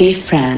different.